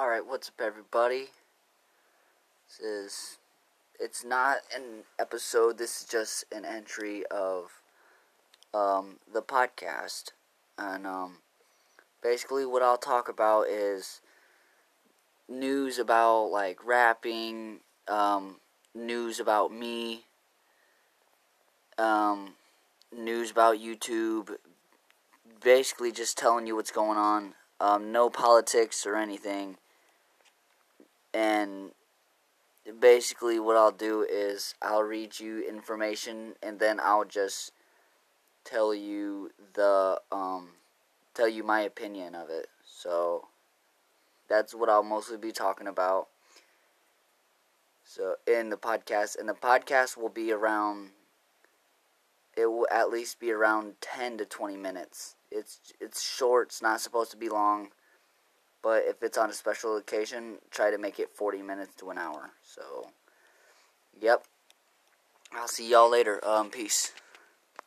Alright, what's up, everybody? This is. It's not an episode, this is just an entry of um, the podcast. And um, basically, what I'll talk about is news about like rapping, um, news about me, um, news about YouTube, basically just telling you what's going on. Um, no politics or anything. And basically, what I'll do is I'll read you information and then I'll just tell you the um, tell you my opinion of it. So that's what I'll mostly be talking about. So in the podcast, and the podcast will be around. It will at least be around ten to twenty minutes. It's it's short. It's not supposed to be long. But if it's on a special occasion, try to make it 40 minutes to an hour. So, yep. I'll see y'all later. Um, peace.